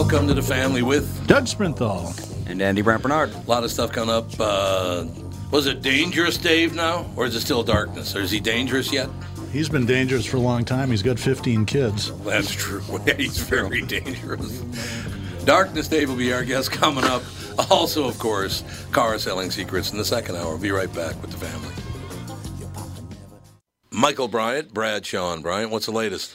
Welcome to the family with Doug Sprinthal. And Andy Brant Barnard. a lot of stuff coming up. Uh, was it dangerous, Dave, now? Or is it still darkness? Or is he dangerous yet? He's been dangerous for a long time. He's got 15 kids. That's true. He's very dangerous. Darkness Dave will be our guest coming up. Also, of course, car selling secrets in the second hour. We'll be right back with the family. Michael Bryant, Brad Sean Bryant, what's the latest?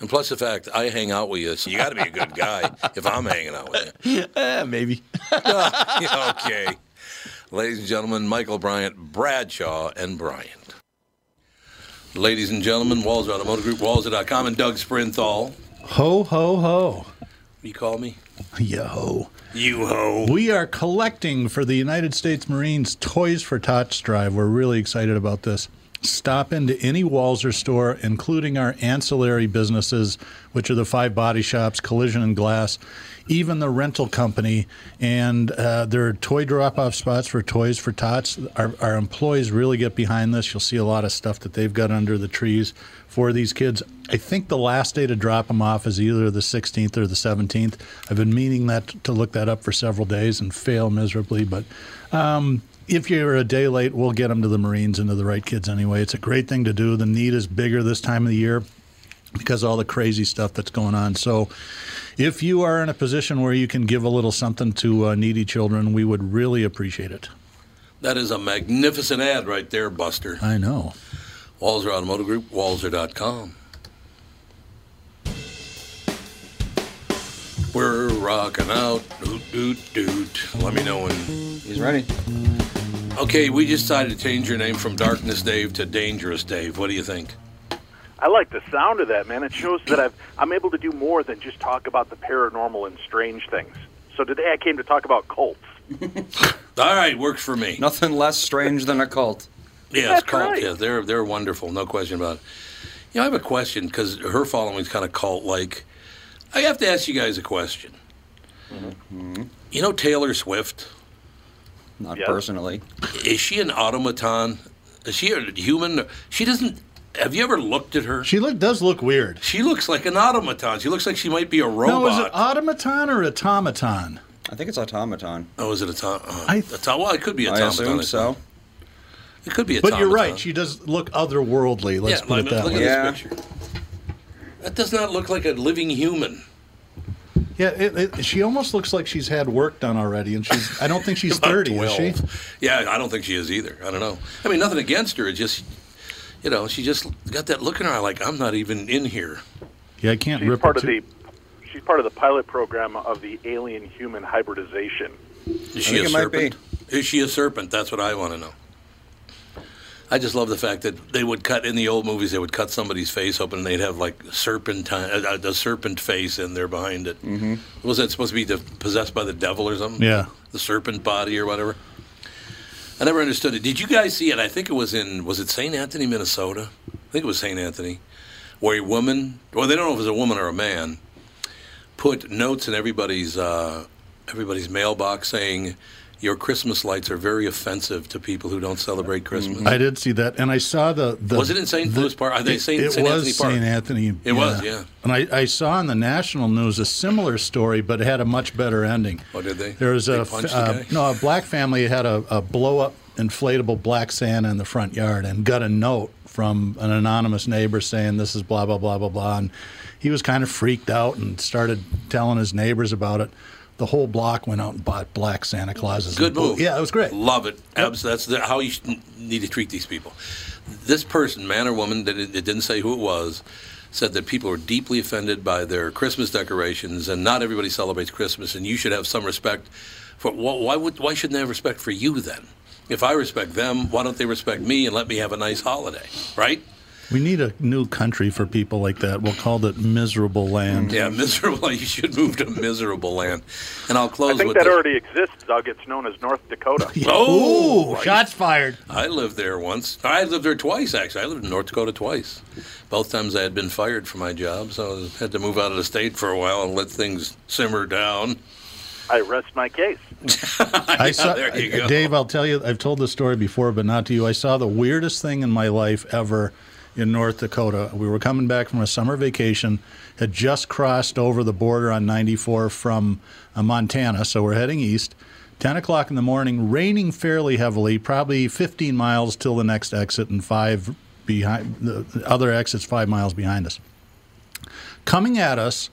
And plus the fact I hang out with you, so you got to be a good guy if I'm hanging out with you. Eh, maybe. okay. Ladies and gentlemen, Michael Bryant, Bradshaw, and Bryant. Ladies and gentlemen, Walser Automotive Group, Walser.com, and Doug Sprinthal. Ho, ho, ho. You call me? Yo. You ho. We are collecting for the United States Marines Toys for Tots drive. We're really excited about this. Stop into any Walser store, including our ancillary businesses, which are the five body shops, collision and glass, even the rental company. And uh, there are toy drop off spots for Toys for Tots. Our, our employees really get behind this. You'll see a lot of stuff that they've got under the trees for these kids. I think the last day to drop them off is either the 16th or the 17th. I've been meaning that to look that up for several days and fail miserably, but um, if you're a day late, we'll get them to the Marines and to the right kids anyway. It's a great thing to do. The need is bigger this time of the year because of all the crazy stuff that's going on. So, if you are in a position where you can give a little something to uh, needy children, we would really appreciate it. That is a magnificent ad right there, Buster. I know. Walser Automotive Group, Walser.com. We're rocking out. Doot, doot, doot. Let me know when. He's ready. Okay, we just decided to change your name from Darkness Dave to Dangerous Dave. What do you think? I like the sound of that, man. It shows that I've, I'm able to do more than just talk about the paranormal and strange things. So today I came to talk about cults. All right, works for me. Nothing less strange than a cult. Yeah, That's cult. right. Yeah, they're they're wonderful, no question about it. You know, I have a question because her following is kind of cult-like. I have to ask you guys a question. Mm-hmm. You know Taylor Swift? Not Yes. personally. Is she an automaton? Is she a human? She doesn't. Have you ever looked at her? She look, does look weird. She looks like an automaton. She looks like she might be a robot. No, is it automaton or automaton? I think it's automaton. oh, is it a ton? Uh, I- a ton- well, it could be a I automaton. assume so. It could be a But you're right. She does look otherworldly. Let's yeah, put look, it that look way. at Yeah. this picture. That does not look like a living human. Yeah, it, it, she almost looks like she's had work done already, and she's. I don't think she's About thirty, is she? Yeah, I don't think she is either. I don't know. I mean, nothing against her. It's just, you know, she just got that look in her eye like, I'm not even in here. Yeah, I can't She's rip part her of the she's part of the pilot program of the alien human hybridization. Is she think a it might be. serpent? Is she a serpent? That's what I want to know. I just love the fact that they would cut in the old movies. They would cut somebody's face open, and they'd have like serpentine, uh, the serpent face in there behind it. Mm-hmm. Was that supposed to be the, possessed by the devil or something? Yeah. the serpent body or whatever. I never understood it. Did you guys see it? I think it was in was it St. Anthony, Minnesota? I think it was St. Anthony, where a woman, well, they don't know if it was a woman or a man, put notes in everybody's uh, everybody's mailbox saying, "Your Christmas lights are very offensive to people who don't celebrate Christmas." I did see that, and I saw the. the Was it in St. the- Louis Park? Are they it, St. It St. was Anthony Park? St. Anthony. It was, yeah. And I, I saw in the national news a similar story, but it had a much better ending. Oh, did they? There was They a punched the uh, guy? no a black family had a, a blow up inflatable black Santa in the front yard and got a note from an anonymous neighbor saying this is blah blah blah blah blah, and he was kind of freaked out and started telling his neighbors about it. The whole block went out and bought black Santa Clauses. Good move. Yeah, it was great. Love it. Abs- That's the, how you need to treat these people. This person, man or woman, that it, it didn't say who it was, said that people are deeply offended by their Christmas decorations, and not everybody celebrates Christmas, and you should have some respect for. Wh- why would? Why shouldn't they have respect for you then? If I respect them, why don't they respect me and let me have a nice holiday? Right? We need a new country for people like that. We'll call it miserable land. Yeah, miserable. You should move to miserable land. And I'll close. I think with that this. already exists. Doug. It's known as North Dakota. Oh, Ooh, shots fired. I lived there once. I lived there twice, actually. I lived in North Dakota twice. Both times I had been fired from my job, so I had to move out of the state for a while and let things simmer down. I rest my case. I saw, there you go. Dave, I'll tell you, I've told this story before, but not to you. I saw the weirdest thing in my life ever in North Dakota. We were coming back from a summer vacation, had just crossed over the border on 94 from uh, Montana, so we're heading east. 10 o'clock in the morning, raining fairly heavily, probably 15 miles till the next exit, and five behind the the other exits five miles behind us. Coming at us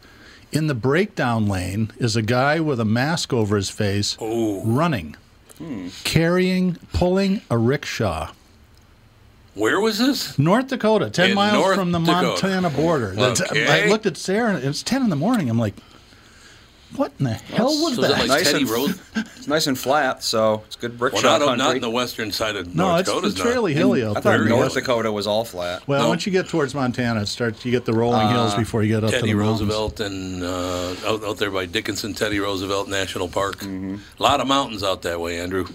in the breakdown lane is a guy with a mask over his face running, carrying, pulling a rickshaw. Where was this? North Dakota, 10 In miles North from the Dakota. Montana border. That's- Okay. I looked at Sarah, and it's 10 in the morning. I'm like, what in the hell was So is that that? like Nice Teddy and- Rose? It's nice and flat, so it's good brick Well, shot not, country. not in the western side of no, North it's, Dakota. it's fairly hilly out I there. thought North Yes. Dakota was all flat. Well, No. once you get towards Montana, it starts. You get the rolling hills before you get up to Teddy the mountains. Roosevelt and uh, out, out there by Dickinson, Teddy Roosevelt National Park. Mm-hmm. A lot of mountains out that way, Andrew.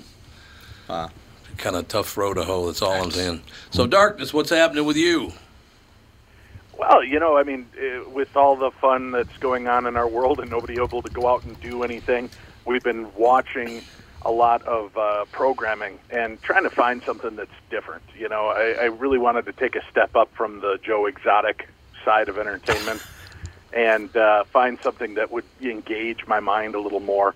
Ah. Kind of tough road to hoe. That's all I'm saying. So, darkness, what's happening with you? Well, you know, I mean, uh, with all the fun that's going on in our world and nobody able to go out and do anything, we've been watching a lot of uh, programming and trying to find something that's different. You know, I, I really wanted to take a step up from the Joe Exotic side of entertainment and uh, find something that would engage my mind a little more.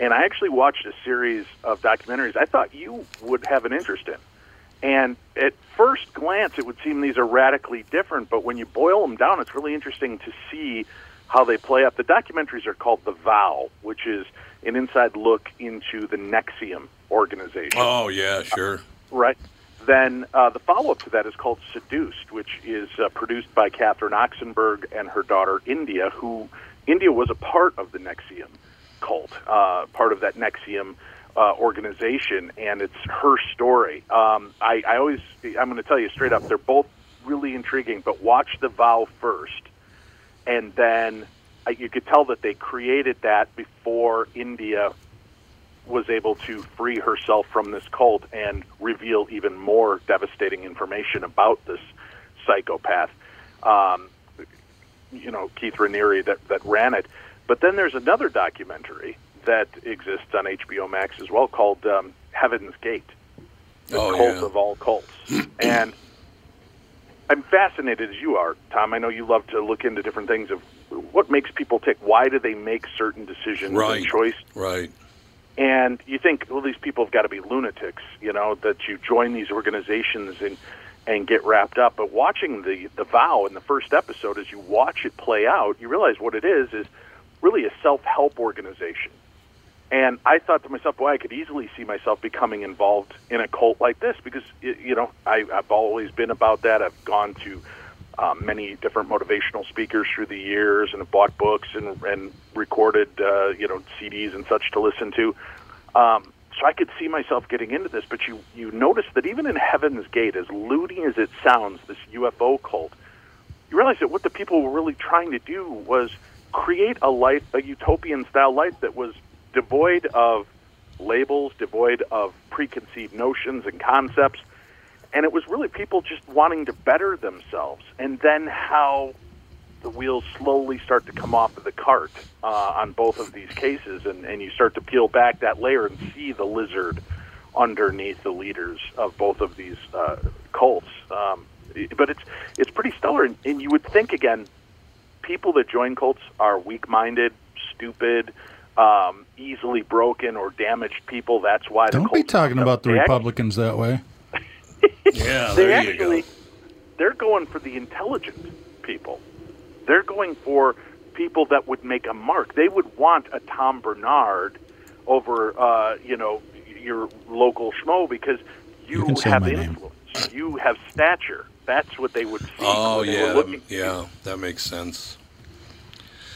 And I actually watched a series of documentaries I thought you would have an interest in. And at first glance, it would seem these are radically different, but when you boil them down, it's really interesting to see how they play out. The documentaries are called The Vow, which is an inside look into the NXIVM organization Oh, yeah, sure. right? Then uh, the follow up to that is called Seduced, which is uh, produced by Catherine Oxenberg and her daughter India, who India was a part of the NXIVM cult, uh, part of that NXIVM uh, organization, and it's her story. Um, I, I always, I'm going to tell you straight up, they're both really intriguing, but watch The Vow first, and then uh, you could tell that they created that before India was able to free herself from this cult and reveal even more devastating information about this psychopath. Um, you know, Keith Raniere that, that ran it. But then there's another documentary that exists on HBO Max as well called um, Heaven's Gate, the Oh, cult yeah. of all cults. and I'm fascinated as you are, Tom. I know you love to look into different things of what makes people tick. Why do they make certain decisions Right. and choice Right. and you think, well, these people have got to be lunatics, you know, that you join these organizations and and get wrapped up. But watching the the vow in the first episode, as you watch it play out, you realize what it is is really a self help organization. And I thought to myself, boy, I could easily see myself becoming involved in a cult like this because you know I, I've always been about that. I've gone to um, many different motivational speakers through the years and bought books and, and recorded uh, you know CDs and such to listen to. Um, so I could see myself getting into this, but you you notice that even in Heaven's Gate, as loony as it sounds, this UFO cult, you realize that what the people were really trying to do was create a life, a utopian style life that was devoid of labels, devoid of preconceived notions and concepts, and it was really people just wanting to better themselves. And then how the wheels slowly start to come off of the cart uh, on both of these cases, and, and you start to peel back that layer and see the lizard underneath the leaders of both of these uh, cults. Um, but it's it's pretty stellar, and, and you would think again, people that join cults are weak-minded, stupid, um, easily broken or damaged people. That's why Don't be cults talking about the They act- Republicans that way. Yeah, they there you actually go. they're going for the intelligent people. They're going for people that would make a mark. They would want a Tom Barnard over, uh, you know, your local schmo because you, You have my name. influence. You have stature. That's what they would see. Oh yeah, were looking. that, yeah, that makes sense.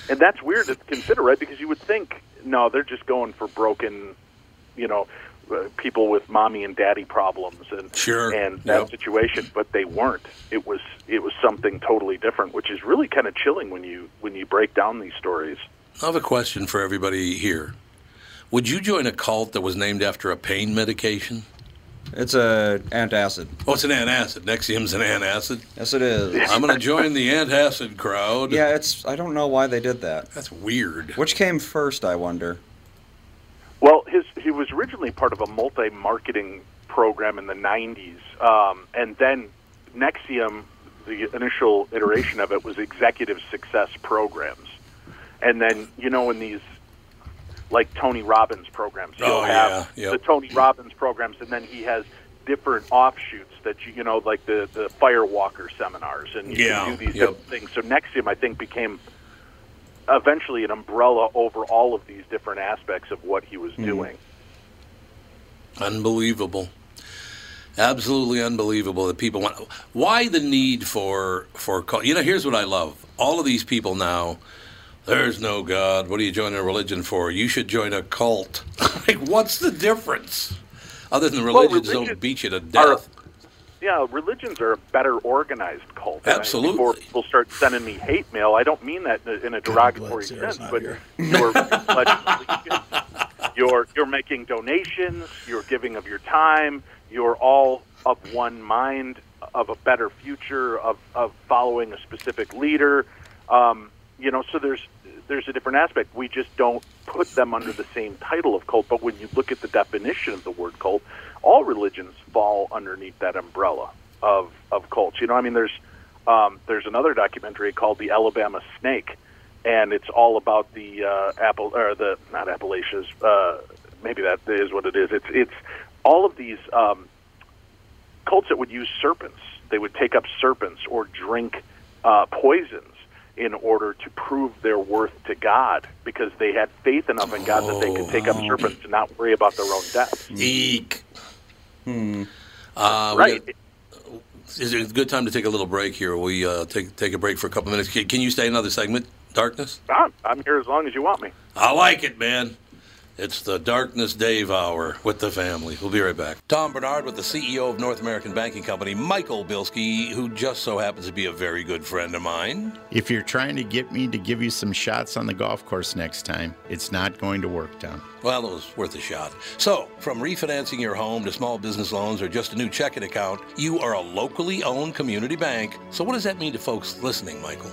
And that's weird to consider, right? Because you would think, no, they're just going for broken, you know, uh, people with mommy and daddy problems and Sure. and that Yep. situation, but they weren't. It was it was something totally different, which is really kind of chilling when you when you break down these stories. I have a question for everybody here. Would you join a cult that was named after a pain medication? It's a antacid. Oh, it's an antacid. Nexium's an antacid. Yes, it is. I'm going to join the antacid crowd. yeah, it's. I don't know why they did that. That's weird. Which came first? I wonder. Well, his he was originally part of a multi-marketing program in the '90s, um, and then NXIVM, the initial iteration of it, was executive success programs, and then you know in these like Tony Robbins programs, he'll Oh, have yeah, yep. the Tony Robbins programs, and then he has different offshoots that you you know like the the Firewalker seminars, and you Yeah, can do these yep. different things. So NXIVM, I think, became eventually an umbrella over all of these different aspects of what he was hmm. doing. Unbelievable. Absolutely unbelievable that people want. Why the need for for? You know, here's what I love. All of these people now. There's no God. What are you joining a religion for? You should join a cult. like, what's the difference? Other than religions don't beat you to are- death. Yeah, religions are a better organized cult. And I- Absolutely. Before people start sending me hate mail, I don't mean that in a, derogatory Sarah's sense, but you're pledging you're you're making donations, you're giving of your time, you're all of one mind of a better future of of following a specific leader. Um, you know, so there's there's a different aspect. We just don't put them under the same title of cult. But when you look at the definition of the word cult, all religions fall underneath that umbrella of of cults. You know, I mean, there's um, there's another documentary called The Alabama Snake, and it's all about the uh, Apple or the not Appalachians. Uh, maybe that is what it is. It's it's all of these um, cults that would use serpents. They would take up serpents or drink uh, poisons in order to prove their worth to God because they had faith enough in God that they could take up serpents and not worry about their own death. Eek. Uh, Right. got- is it a good time to take a little break here? We uh, take take a break for a couple minutes. Can, can you stay another segment? Darkness. I'm, I'm here as long as you want me. I like it, man. It's the Darkness Dave Hour with the family. We'll be right back. Tom Barnard with the CEO of North American Banking Company, Michael Bilski, who just so happens to be a very good friend of mine. If you're trying to get me to give you some shots on the golf course next time, it's not going to work, Tom. Well, it was worth a shot. So, from refinancing your home to small business loans or just a new checking account, you are a locally owned community bank. So, what does that mean to folks listening, Michael?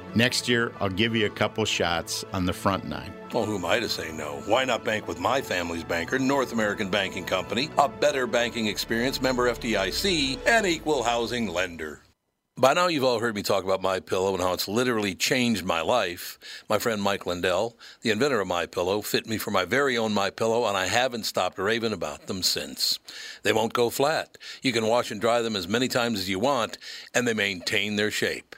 Next year, I'll give you a couple shots on the front nine. Well, who am I to say no? Why not bank with my family's banker, North American Banking Company, a better banking experience, member FDIC, and equal housing lender? By now, you've all heard me talk about My Pillow and how it's literally changed my life. My friend Mike Lindell, the inventor of My Pillow, fit me for my very own My Pillow, and I haven't stopped raving about them since. They won't go flat. You can wash and dry them as many times as you want, and they maintain their shape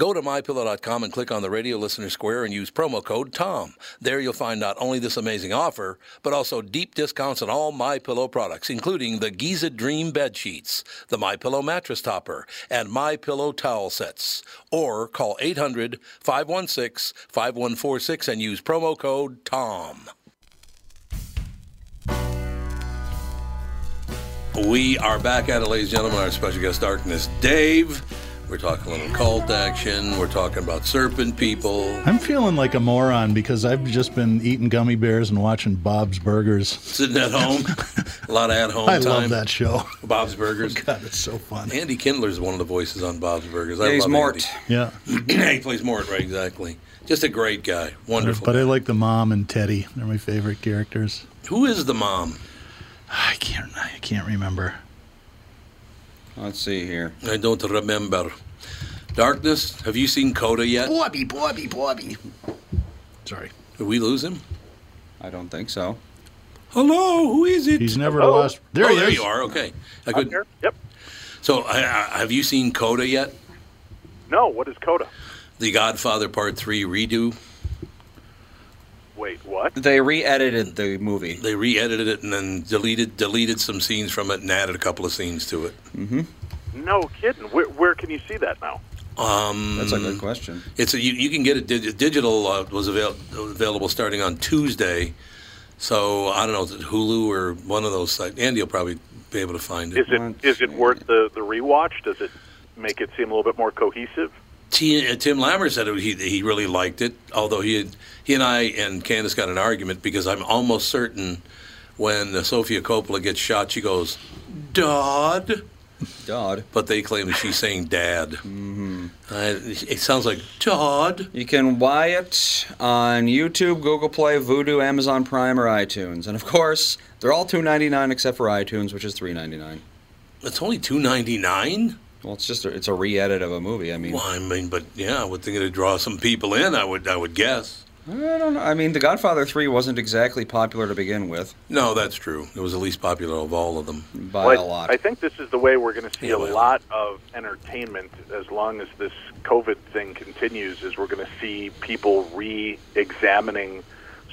Go to mypillow.com and click on the radio listener square and use promo code TOM. There you'll find not only this amazing offer, but also deep discounts on all My Pillow products, including the Giza Dream bed sheets, the My Pillow mattress topper, and My Pillow towel sets. Or call 800-516-5146 and use promo code TOM. We are back at it, ladies and gentlemen. Our special guest, Darkness Dave. We're talking a little cult action. We're talking about serpent people. I'm feeling like a moron because I've just been eating gummy bears and watching Bob's Burgers. Sitting at home, a lot of at home I time. love that show. Bob's Burgers. Oh, God, it's so fun. Andy Kindler is one of the voices on Bob's Burgers. I he's love Mort. Yeah, Andy. he plays Mort, right? Exactly. Just a great guy. Wonderful. but I like the mom and Teddy. They're my favorite characters. Who is the mom? I can't. I can't remember. Let's see here. I don't remember. Darkness. Have you seen Coda yet? Bobby, Bobby, Bobby. Sorry, Did we lose him? I don't think so. Hello. Who is it? he's never Hello? lost. There oh, he there is. you are. Okay. I I'm could. here. Yep. So, I, I, have you seen Coda yet? No, what is Coda? The Godfather Part Three redo. Wait, what? They re-edited the movie. They re-edited it and then deleted deleted some scenes from it and added a couple of scenes to it. Mm-hmm. No kidding. Where, where can you see that now? Um, That's a good question. It's a, you, you can get it dig- digital uh, was avail- available starting on Tuesday. So I don't know, is it Hulu or one of those sites? Andy will probably be able to find it. Is it is it worth the the rewatch? Does it make it seem a little bit more cohesive? T, uh, Tim Lammer said he he really liked it, although he had, he and I and Candace got an argument because I'm almost certain when uh, Sofia Coppola gets shot, she goes, "Dad," Dodd. but they claim that she's saying "Dad." Mm-hmm. it sounds like "Dad." You can buy it on YouTube, Google Play, Vudu, Amazon Prime, or iTunes. And of course, they're all two ninety nine except for iTunes, which is three ninety nine. It's only two ninety nine. Well, it's just a, it's a re-edit of a movie. I mean, Well, I mean, but yeah, I would think it'd draw some people in. I would, I would guess. I don't know. I mean, The Godfather Three wasn't exactly popular to begin with No, that's true. It was the least popular of all of them. by Well, a lot. I think this is the way we're going to see Yeah, a well. lot of entertainment as long as this COVID thing continues. Is we're going to see people re-examining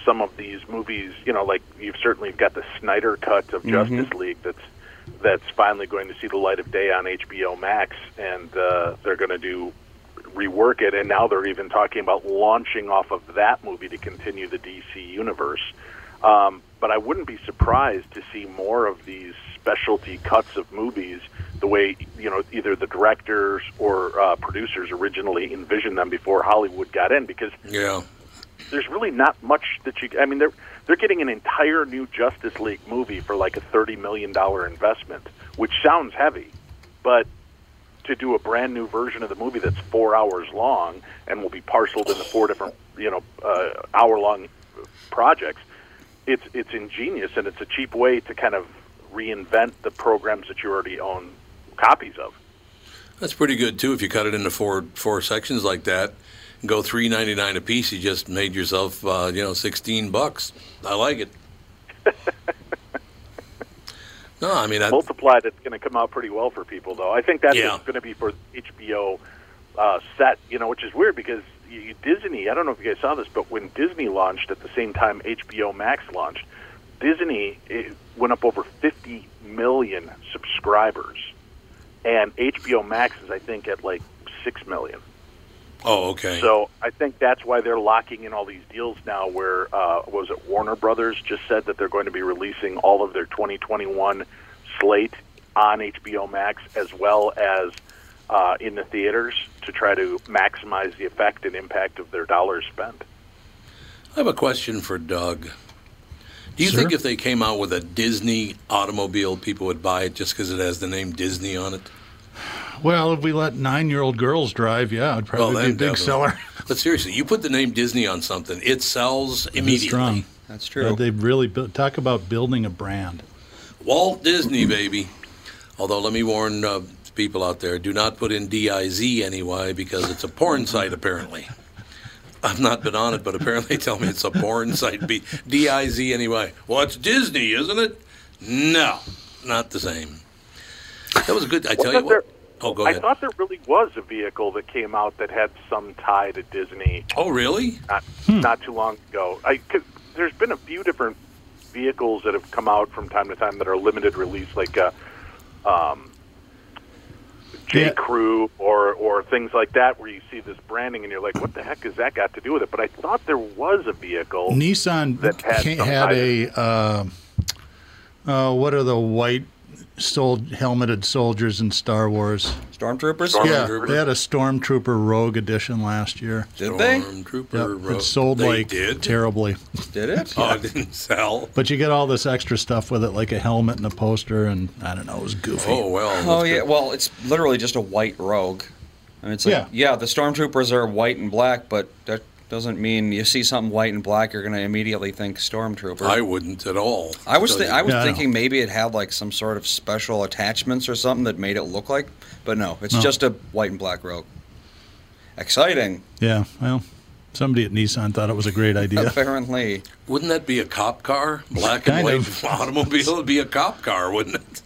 some of these movies. You know, like you've certainly got the Snyder cut of mm-hmm. Justice League that's that's finally going to see the light of day on HBO Max, and uh, they're going to do rework it. And now they're even talking about launching off of that movie to continue the DC universe. Um, but I wouldn't be surprised to see more of these specialty cuts of movies the way you know either the directors or uh, producers originally envisioned them before Hollywood got in because Yeah. there's really not much that you I mean they're they're getting an entire new Justice League movie for like a 30 million dollar investment which sounds heavy but to do a brand new version of the movie that's 4 hours long and will be parceled into four different you know uh, hour long projects it's it's ingenious and it's a cheap way to kind of reinvent the programs that you already own copies of. That's pretty good too. If you cut it into four four sections like that, go three ninety nine a piece, you just made yourself uh, you know sixteen bucks. I like it. no, I mean I, Multiplied, it's going to come out pretty well for people, though. I think that's Yeah. going to be for HBO uh, set, you know, which is weird because you, Disney. I don't know if you guys saw this, but when Disney launched at the same time HBO Max launched, Disney went up over 50 million subscribers, and HBO Max is, I think, at like six million. Oh okay. So I think that's why they're locking in all these deals now. Where uh, was it Warner Brothers just said that they're going to be releasing all of their 2021 slate on HBO Max as well as uh, in the theaters to try to maximize the effect and impact of their dollars spent. I have a question for Doug. Do you Sir? think if they came out with a Disney automobile, people would buy it just because it has the name Disney on it? Well, if we let nine-year-old girls drive, yeah, it'd probably be a big definitely. seller. But seriously, you put the name Disney on something, it sells It's immediately. strong. That's Uh, true. they really built, talk about building a brand. Walt Disney, baby. Although, let me warn uh, people out there: do not put in D I Z anyway because it's a porn site. Apparently, I've not been on it, but apparently they tell me it's a porn site. B D I Z anyway. Well, it's Disney, isn't it? No, not the same. That was good. I tell you Wasn't there, what. Oh, go I thought there really was a vehicle that came out that had some tie to Disney oh, really? not Hmm. not too long ago. I cause there's been a few different vehicles that have come out from time to time that are limited release, like uh, um, J Yeah. Crew or or things like that, where you see this branding and you're like, what the heck has that got to do with it? But I thought there was a vehicle. Nissan That had had a uh, uh, what are the white sol- helmeted soldiers in Star Wars? Stormtroopers? Storm- Yeah, they had a Stormtrooper Rogue edition last year. Did they? Stormtrooper Yep, Road. it sold They like did. terribly, Did it? Oh, it didn't sell. but you get all this extra stuff with it, like a helmet and a poster, and I don't know, it was goofy. Oh well. Oh that's yeah, good. well, it's literally just a white rogue. I mean, it's like Yeah. yeah. the stormtroopers are white and black, but that doesn't mean you see something white and black, you're going to immediately think stormtrooper. I wouldn't at all. I was th- I was Yeah, I know. thinking maybe it had like some sort of special attachments or something that made it look like, but no, it's No. just a white and black rogue. Exciting, Yeah, well, somebody at Nissan thought it was a great idea. apparently. Wouldn't that be a cop car? Black and white of. automobile would be a cop car, wouldn't it?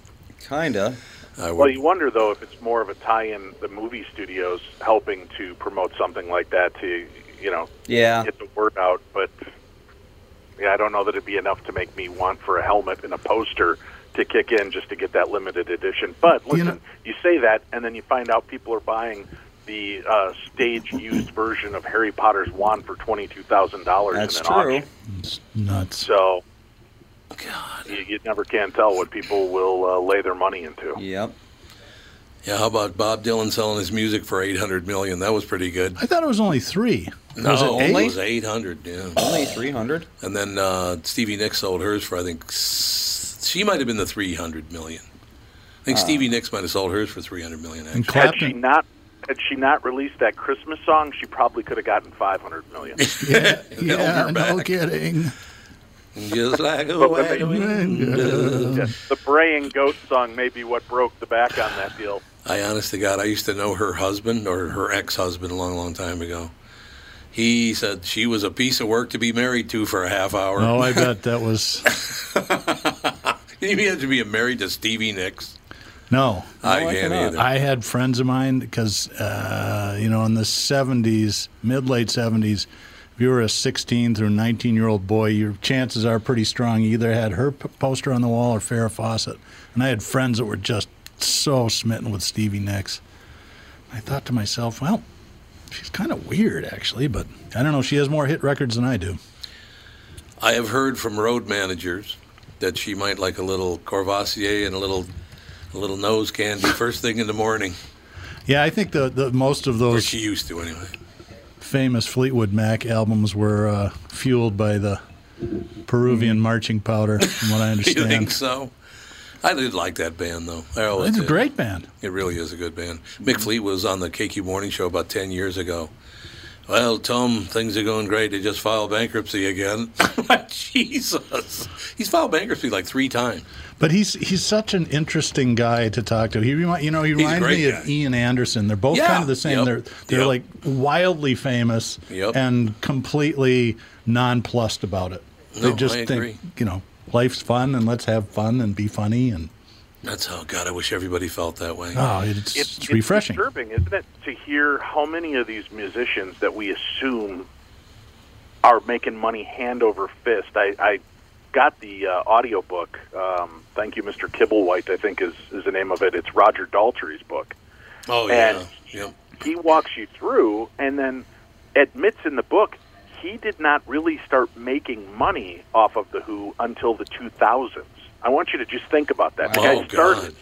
Kinda. I. Well, you wonder though if it's more of a tie-in the movie studios helping to promote something like that to you know Yeah. get the word out. But yeah, I don't know that it'd be enough to make me want for a helmet and a poster to kick in just to get that limited edition. But You listen, know- you, say that, and then you find out people are buying the uh, stage-used version of Harry Potter's wand for twenty-two thousand dollars. That's in an true. Auction. It's nuts. So God. you, you never can tell what people will uh, lay their money into. Yep. Yeah, how about Bob Dylan selling his music for eight hundred million? That was pretty good. I thought it was only three. No, was it it eight? was eight hundred. Yeah, Only 300? and then uh, Stevie Nicks sold hers for I think she might have been the three hundred million. I think Stevie Nicks might have sold hers for three hundred million. And Actually, Had she not had she not released that Christmas song, she probably could have gotten five hundred million. yeah, yeah no kidding. just like a But when wagon. Yeah, the braying goat song may be what broke the back on that deal. I honest to God, I used to know her husband or her ex-husband a long, long time ago. He said she was a piece of work to be married to for a half hour. Oh, I bet that was you had to be married to Stevie Nicks. no. I I can't cannot. either. I had friends of mine because, uh, you know, in the 70s, mid late 70s, if you were a 16 through 19 year old boy, your chances are pretty strong. You either had her p- poster on the wall or Farrah Fawcett. And I had friends that were just so smitten with Stevie Nicks. I thought to myself, well, she's kind of weird, actually, but I don't know. She has more hit records than I do. I have heard from road managers that she might like a little Courvoisier and a little, a little nose candy first thing in the morning. Yeah, I think the, the most of Or those she used to anyway. famous Fleetwood Mac albums were uh, fueled by the Peruvian marching powder, from what I understand. You think so? I did like that band though. I always It's a great band. It really is a good band. Mick Fleet was on the KQ Morning Show about 10 years ago. Well, Tom, things are going great. They just filed bankruptcy again. Jesus. He's filed bankruptcy like three times. But he's he's such an interesting guy to talk to. He remi- you know he reminds me guy. of Ian Anderson. They're both Yeah, kind of the same. yep, They're they're yep. like wildly famous Yep. and completely nonplussed about it. They No, just think you know life's fun and let's have fun and be funny and That's how, God, I wish everybody felt that way. oh it's, It's, it's refreshing. disturbing, isn't it, to hear how many of these musicians that we assume are making money hand over fist. I, I got the uh, audiobook. Um, thank you, Mr. Kibblewhite, I think is, is the name of it. It's Roger Daltrey's book. oh, yeah. and- Yep. He walks you through and then admits in the book he did not really start making money off of The Who until the 2000s. I want you to just think about that. The Oh, guy God. started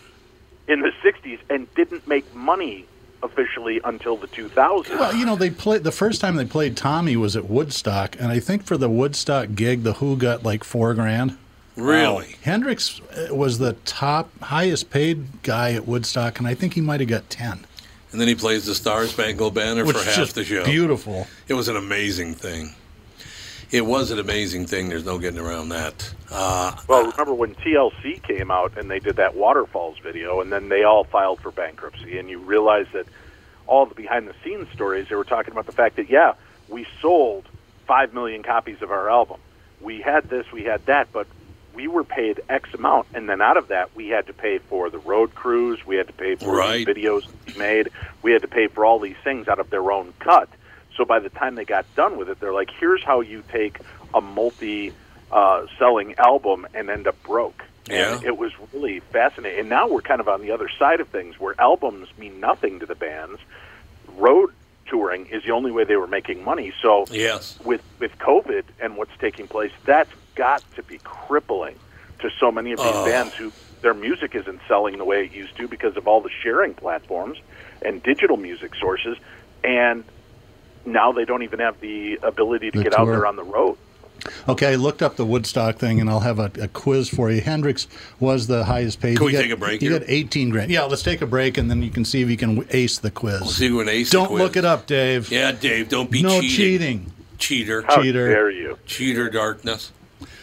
in the 60s and didn't make money officially until the 2000s. Well, you know, they played the first time they played Tommy was at Woodstock, and I think for the Woodstock gig, the Who got like four grand. Really? Hendrix uh, was the top, highest paid guy at Woodstock, and I think he might have got ten, And then he plays the Star Spangled Banner which for half just the show. beautiful. It was an amazing thing. It was an amazing thing. There's no getting around that. Uh, Well, remember when TLC came out and they did that Waterfalls video, and then they all filed for bankruptcy, and you realize that all the behind the scenes stories, they were talking about the fact that, yeah, we sold 5 million copies of our album. We had this, we had that, but we were paid X amount, and then out of that, we had to pay for the road crews, we had to pay for Right. the videos we made, we had to pay for all these things out of their own cut. So by the time they got done with it, they're like, "Here's how you take a multi-selling uh, album and end up broke." And Yeah. it was really fascinating. And now we're kind of on the other side of things, where albums mean nothing to the bands. Road touring is the only way they were making money. So Yes. with with COVID and what's taking place, that's got to be crippling to so many of these Oh. bands who their music isn't selling the way it used to because of all the sharing platforms and digital music sources, and now they don't even have the ability to The get out there on the road. Okay, I looked up the Woodstock thing, and I'll have a, a quiz for you. Hendrix was the highest paid. Can we He got- take a break He here? got 18 grand. Yeah, let's take a break, and then you can see if you can ace the quiz. We'll see who an ace. Don't quiz. look it up, Dave. Yeah, Dave. Don't be no cheating. cheating. Cheater. How Cheater. dare you? Cheater darkness.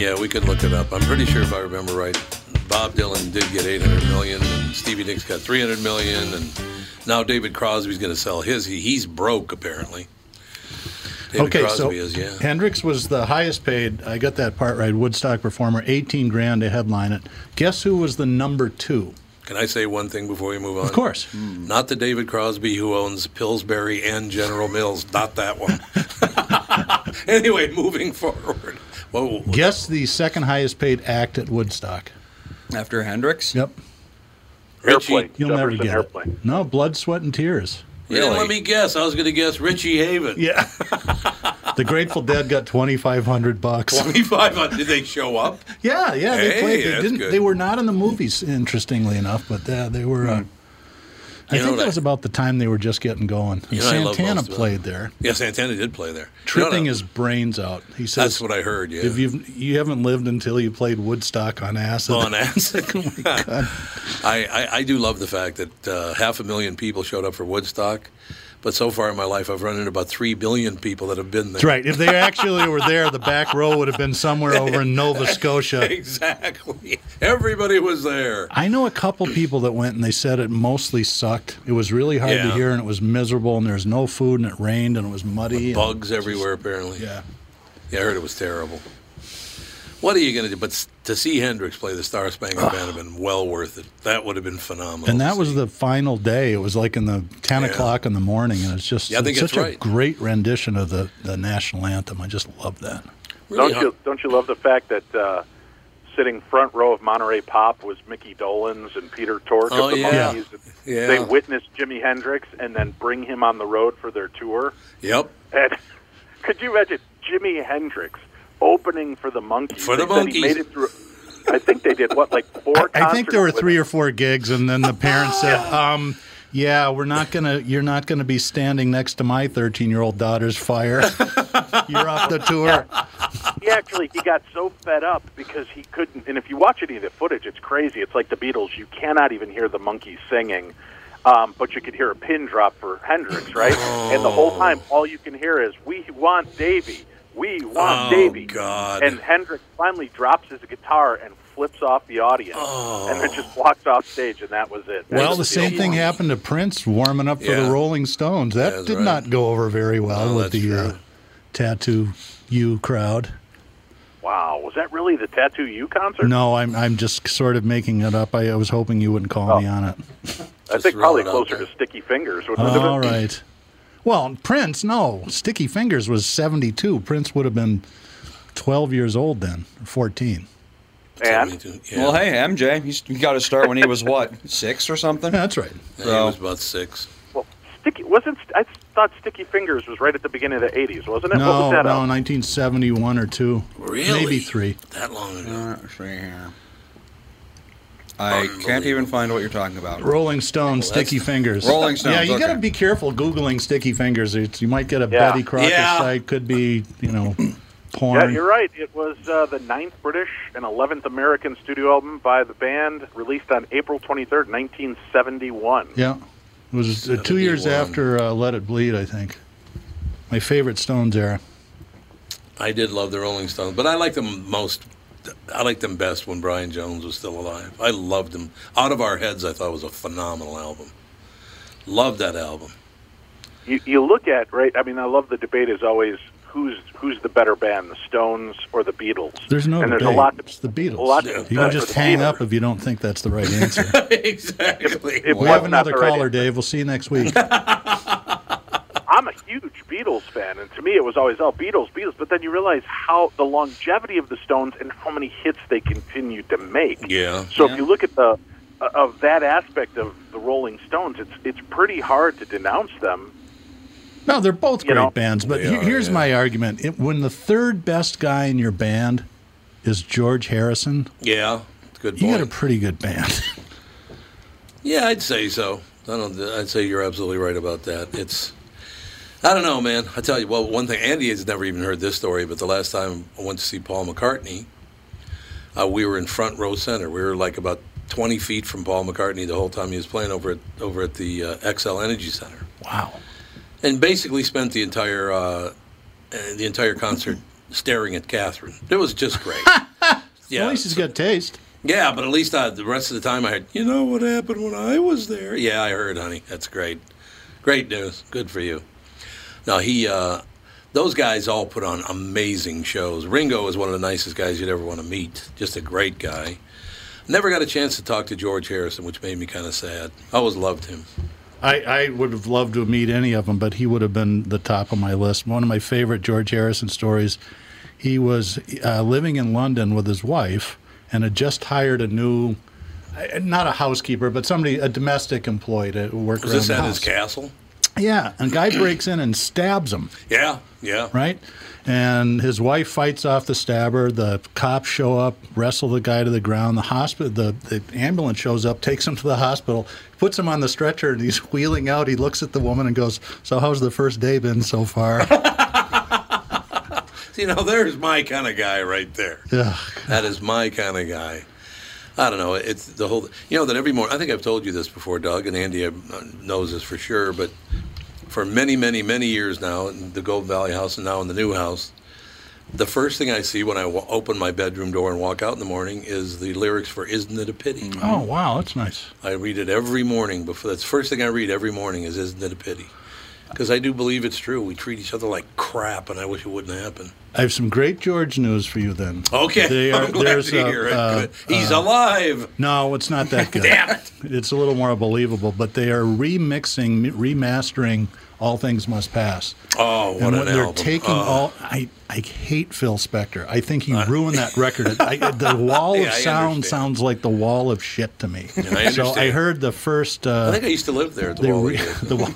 Yeah, we could look it up. I'm pretty sure if I remember right, Bob Dylan did get 800 million, and Stevie Nicks got 300 million, and now David Crosby's going to sell his. He, he's broke apparently. David okay, Crosby so is yeah. Hendrix was the highest paid. I got that part right. Woodstock performer, 18 grand to headline it. Guess who was the number two? Can I say one thing before we move on? Of course. Hmm. Not the David Crosby who owns Pillsbury and General Mills. Not that one. anyway, moving forward. Whoa, Guess the second highest paid act at Woodstock. After Hendrix? Yep. Richie, Airplane. You'll never Jefferson get Airplane. it. No, blood, sweat, and tears. You didn't Really? let me guess. I was going to guess Richie Haven. Yeah. the Grateful Dead got 2,500 bucks. Twenty five hundred? Did they show up? Yeah, yeah, they Hey, played. They that's didn't. good. They were not in the movies, interestingly enough, but uh, they were. Uh, I You think that that- was about the time they were just getting going. You know, Santana played there, Yeah, Santana did play there. tripping No, no. his brains out. He says, That's what I heard, yeah. If you've you haven't lived until you played Woodstock on acid, on acid. God. I, I, I do love the fact that uh, half a million people showed up for Woodstock, but so far in my life, I've run into about three billion people that have been there. That's right. If they actually were there, the back row would have been somewhere over in Nova Scotia. Exactly. Everybody was there. I know a couple people that went and they said it mostly sucked. It was really hard to hear and it was miserable and there was no food and it rained and it was muddy. Bugs everywhere, apparently. Yeah. Yeah, I heard it was terrible. What are you going to do? But to see Hendrix play the Star Spangled Banner have been well worth it. That would have been phenomenal. And that was the final day. It was like in the 10 Yeah. o'clock in the morning and it's just Yeah, I think such it's right. a great rendition of the, the national anthem. I just love that. Really don't you don't you love the fact that uh, sitting front row of Monterey Pop was Micky Dolenz and Peter Tork Oh, of the yeah. Monkees? Yeah. They witnessed Jimi Hendrix and then bring him on the road for their tour. Yep. And could you imagine Jimi Hendrix opening for the Monkees. For the They said he made it through. I think they did what, like four? I think there were three him? or four gigs and then the parents said, um, yeah, we're not gonna. You're not gonna be standing next to my 13 year old daughter's fire. you're off the tour. He actually he got so fed up because he couldn't. And if you watch any of the footage, it's crazy. It's like the Beatles. You cannot even hear the Monkees singing, um, but you could hear a pin drop for Hendrix, right? And the whole time, all you can hear is "We want Davy, we want Oh, Davy." God. And Hendrix finally drops his guitar and flips off the audience, and then just walks off stage, and that was it. That Well, was the same thing happened to Prince warming up for Yeah. the Rolling Stones. That That's did right. not go over very well No, with the uh, tattoo you crowd. Wow, was that really the Tattoo You concert? No, I'm I'm just sort of making it up. I, I was hoping you wouldn't call me Oh. on it. I think probably closer to Sticky Fingers. wouldn't it? All right. Well, Prince, no. Sticky Fingers was 72. Prince would have been 12 years old then, or 14. And yeah. Well, hey, MJ, he's, he got to start when he was what, six or something? That's right. Yeah, he was about six. well, Sticky wasn't. I thought Sticky Fingers was right at the beginning of the '80s, wasn't it? what No, was that? no, out? 1971 or two. Really? Maybe three. That long ago. Uh, let's see here. I can't even find what you're talking about. Rolling Stone, that's- Sticky Fingers. Rolling Stones, Yeah, you got to be careful Googling Sticky Fingers. It's, you might get a Yeah. Betty Crocker Yeah. site. Could be, you know, porn. Yeah, you're right. It was uh, the ninth British and 11th American studio album by the band, released on April 23rd, 1971. Yeah. It was uh, two years after uh, Let It Bleed, I think. My favorite Stones era. I did love the Rolling Stones, but I like them most. I liked them best when Brian Jones was still alive. I loved them. Out of Our Heads, I thought was a phenomenal album. Loved that album. You, you look at right. I mean, I love the debate is always who's who's the better band, the Stones or the Beatles. There's no and there's a lot. To, it's the Beatles. a lot to Yeah. You can just hang Beatles. up if you don't think that's the right answer. exactly. It we was have another the right caller. Dave. We'll see you next week. I'm a huge Beatles fan, and to me, it was always oh Beatles, Beatles. But then you realize how the longevity of the Stones and how many hits they continued to make. Yeah. So Yeah. if you look at the uh, of that aspect of the Rolling Stones, it's it's pretty hard to denounce them. No, they're both great know? bands, but he- are, here's yeah. my argument. It, when the third best guy in your band is George Harrison, Yeah. Good you got a pretty good band. Yeah, I'd say so. I don't. I'd say you're absolutely right about that. It's. I don't know, man. I tell you, well, one thing. Andy has never even heard this story, but the last time I went to see Paul McCartney, uh, we were in front row center. We were like about 20 feet from Paul McCartney the whole time he was playing over at over at the uh, Xcel Energy Center, wow. and basically spent the entire uh, the entire concert staring at Catherine. It was just great. yeah, At least he's got taste. yeah, but at least uh, the rest of the time I heard, you know what happened when I was there? Yeah, I heard, honey. That's great. Great news. Good for you. Now, he, uh, those guys all put on amazing shows. Ringo is one of the nicest guys you'd ever want to meet. Just a great guy. Never got a chance to talk to George Harrison, which made me kind of sad. I always loved him. I, I would have loved to meet any of them, but he would have been the top of my list. One of my favorite George Harrison stories. He was uh, living in London with his wife and had just hired a new, uh, not a housekeeper, but somebody, a domestic employee to work Was around this at his castle? Yeah, and a guy breaks in and stabs him. Yeah, yeah. right? And his wife fights off the stabber. The cops show up, wrestle the guy to the ground. The hospital, the, the ambulance shows up, takes him to the hospital, puts him on the stretcher, and he's wheeling out. He looks at the woman and goes, "So how's the first day been so far?" You know, there's my kind of guy right there. yeah, That is my kind of guy. I don't know. It's the whole. You know that every morning. I think I've told you this before, Doug, and Andy uh, knows this for sure. But for many, many, many years now, in the Gold Valley house and now in the new house, the first thing I see when I open my bedroom door and walk out in the morning is the lyrics for "Isn't It a Pity." Oh wow, that's nice. I read it every morning. Before that's the first thing I read every morning is "Isn't It a Pity." Because I do believe it's true. We treat each other like crap, and I wish it wouldn't happen. I have some great George news for you then. Okay, They are- I'm glad there's to a, uh. He's alive. No, it's not that good. Damn it. It's a little more believable, but they are remixing, remastering "All Things Must Pass." Oh, what and an they're album! taking Oh. all, I, I hate Phil Spector. I think he ruined that record. I, the wall Yeah, of sound sounds like the wall of shit to me. I so I heard the first. Uh, I think I used to live there at the they Wall re- the wall-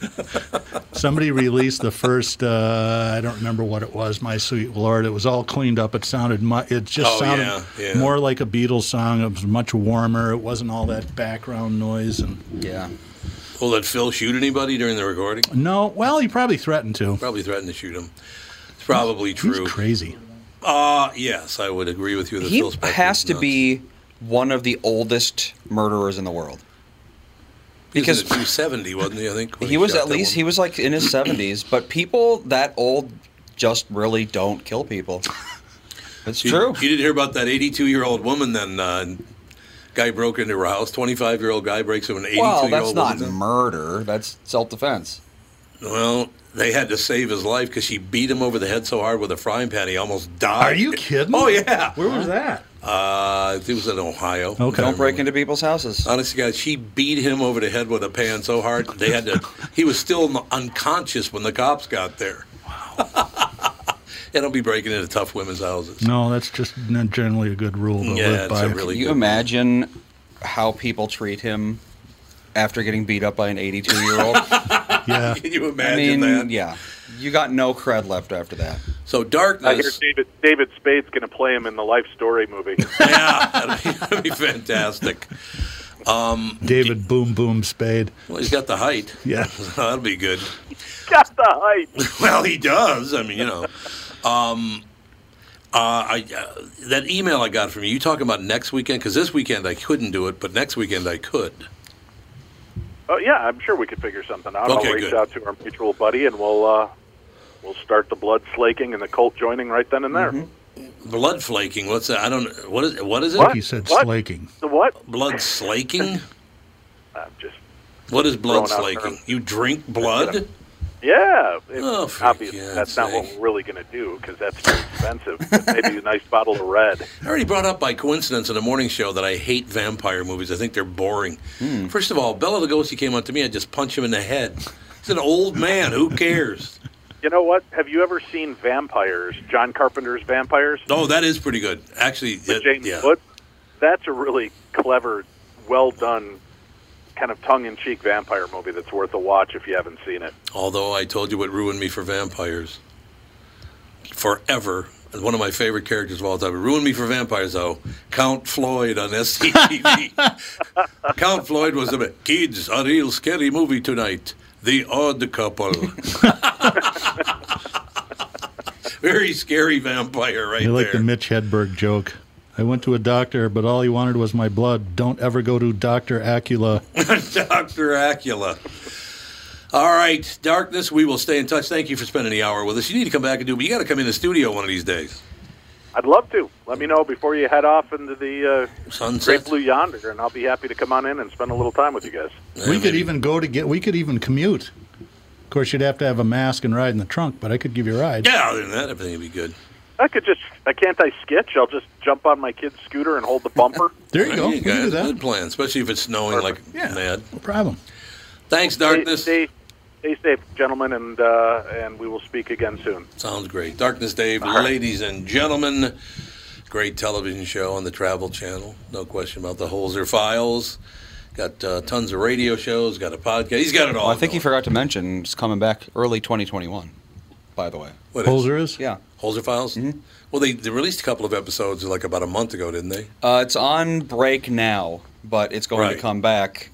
somebody released the first. Uh, I don't remember what it was. My sweet lord, it was all cleaned up. It sounded. Mu- it just Oh, sounded yeah, yeah. more like a Beatles song. It was much warmer. It wasn't all that background noise and. Yeah. Well, did Phil shoot anybody during the recording? No, well, he probably threatened to. Probably threatened to shoot him. It's probably He's true. crazy. Uh, yes, I would agree with you that He Phil Spector's has to nuts. be one of the oldest murderers in the world. He was because- in the 270, wasn't he? I think when He was at least one. he was like in his 70s, but people that old just really don't kill people. That's You- true. You didn't hear about that 82 year old woman then? Uh, guy broke into her house. 25 year old guy breaks into an 82 Well, year that's old not woman. murder. That's self-defense. Well, They had to save his life because she beat him over the head so hard with a frying pan he almost died. Are you kidding? Me? Oh yeah. Where was that? Uh, it was in Ohio. Okay. Don't break into people's houses. Honestly, guys, she beat him over the head with a pan so hard they had to. he was still unconscious when the cops got there. Wow. and don't be breaking into tough women's houses. No, that's just not generally a good rule to Yeah, live it's by. a really Can you good. imagine how people treat him after getting beat up by an 82 year old? yeah. Can you I imagine mean, that? yeah. You got no cred left after that. So darkness. I hear. David David Spade's going to play him in the Life Story movie. yeah, that'd be, that'd be fantastic. David Boom Boom Spade. Well, he's got the height. Yeah. That'll be good. Got the height. Well, he does. I mean, you know. Um, uh, I uh, that email I got from you. You talking about next weekend? Because this weekend I couldn't do it, but next weekend I could. Oh yeah, I'm sure we could figure something out. Okay, I'll reach good. out to our mutual buddy, and we'll uh, we'll start the blood slaking and the cult joining right then and there. Mm-hmm. Blood flaking. What's that? I don't. What is? What is it? What? He said What? slaking. The what? Blood slaking. I'm just What is blood slaking? You drink blood? yeah. It, Oh, for obviously, God's that's not what we're really going to do because that's too expensive. Maybe a nice bottle of red. I already brought up by coincidence in a morning show that I hate vampire movies. I think they're boring. First of all, Bela Lugosi came up to me. I'd just punch him in the head. He's an old man. Who cares? You know what? Have you ever seen Vampires? John Carpenter's Vampires Oh, that is pretty good. Actually, it- James yeah. That's a really clever, well done, kind of tongue-in-cheek vampire movie that's worth a watch if you haven't seen it. Although I told you what ruined me for vampires. Forever. One of my favorite characters of all time. It ruined me for vampires, though. Count Floyd on SCTV. Count Floyd was the kids. A real scary movie tonight. The Odd Couple. Very scary vampire, right there. You like the. Mitch Hedberg joke. I went to a doctor, but all he wanted was my blood. Don't ever go to Dr. Acula. Dr. Acula. All right, darkness. We will stay in touch. Thank you for spending the hour with us. You need to come back and do, but you got to come in the studio one of these days. I'd love to. Let me know before you head off into the uh, Sunset. Great Blue Yonder, and I'll be happy to come on in and spend a little time with you guys. Yeah, we could even go to get. We could even commute. Of course, you'd have to have a mask and ride in the trunk, but I could give you a ride. Yeah, other than that, everything would be good. I could just, I can't I sketch? I'll just jump on my kid's scooter and hold the bumper. There you There go. you we can do a that. Good plan, especially if it's snowing like Yeah. mad. No problem. Thanks, stay, darkness. stay, stay safe, gentlemen, and uh, and we will speak again soon. Sounds great. Darkness Dave, ladies and gentlemen. Great television show on the Travel Channel. No question about the Holzer Files. Got uh, tons of radio shows. Got a podcast. He's got it all. Well, I think he forgot to mention it's coming back early 2021, by the way. What is- Holzer is? Yeah. Holzer Files. Mm-hmm. Well, they, they released a couple of episodes like about a month ago, didn't they? Uh, it's on break now, but it's going Right. to come back.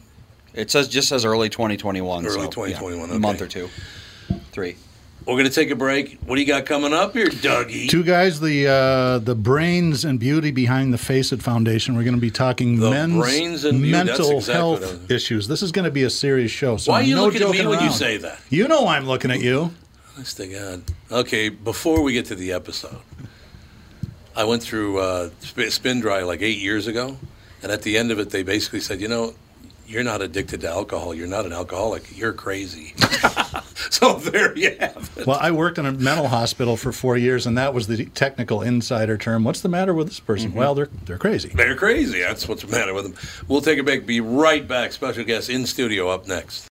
It says just says early 2021. Early so, yeah, 2021, A month or two, three. We're going to take a break. What do you got coming up here, Dougie? Two guys, the uh, the brains and beauty behind the Face It Foundation. We're going to be talking The men's brains and mental exactly health issues. This is going to be a serious show. So Why are you no looking at me joking when you say that? You know I'm looking at you. Honest to God. Okay, before we get to the episode, I went through uh, spin dry like eight years ago, and at the end of it, they basically said, you know, you're not addicted to alcohol. You're not an alcoholic. You're crazy. so there you have it. Well, I worked in a mental hospital for four years, and that was the technical insider term. What's the matter with this person? Mm-hmm. Well, they're they're crazy. They're crazy. That's what's the matter with them. We'll take a break. Be right back. Special guest in studio up next.